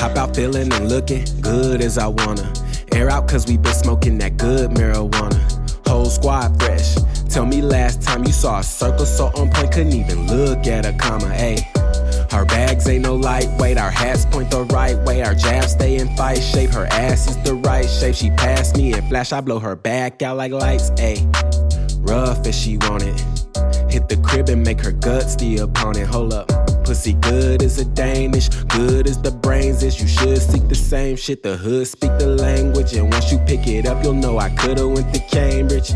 out feeling and looking good as I wanna. Air out cause we been smoking that good marijuana. Whole squad fresh. Tell me last time you saw a circle so on point, couldn't even look at a comma, ayy. Her bags ain't no lightweight, our hats point the right way, our jabs stay in fight shape, her ass is the right shape. She passed me and flash, I blow her back out like lights, ayy. Rough as she want it. Hit the crib and make her guts the opponent. Hold up. Pussy good as a Danish, good as the You should seek the same shit. The hood speak the language, and once you pick it up, you'll know I coulda went to Cambridge.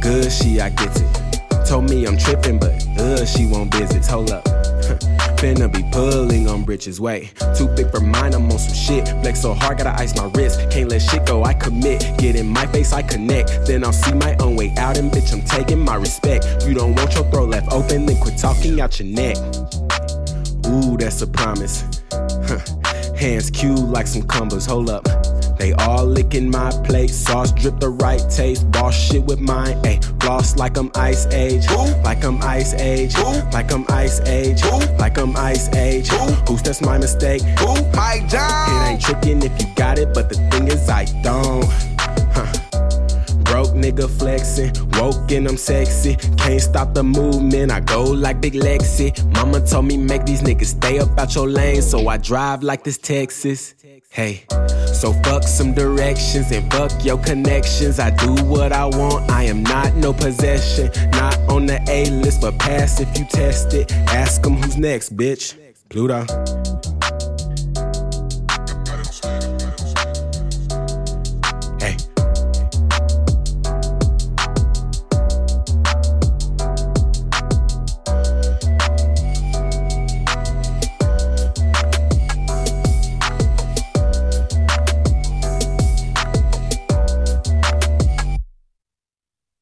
Good, she I get it. Told me I'm tripping, but uh, she won't visit. Hold up. Finna be pulling on britches. Wait, too big for mine, I'm on some shit. Flex so hard, gotta ice my wrist. Can't let shit go, I commit. Get in my face, I connect. Then I'll see my own way out, and bitch, I'm taking my respect. You don't want your throat left open, then quit talking out your neck. Ooh, that's a promise. Hands cute like some cumbers. Hold up. They all licking my plate. Sauce drip the right taste. Boss shit with mine. Ayy, floss like I'm ice age. Like I'm ice age. Like I'm ice age. Like I'm ice age. Who's that's my mistake? Mike John. It ain't tricking if you got it, but the thing is I don't. Nigga flexing, woke and I'm sexy. Can't stop the movement, I go like Big Lexi. Mama told me make these niggas stay up out your lane, so I drive like this Texas. Hey, so fuck some directions and fuck your connections. I do what I want, I am not no possession. Not on the A list, but pass if you test it. Ask 'em who's next, bitch. Pluto.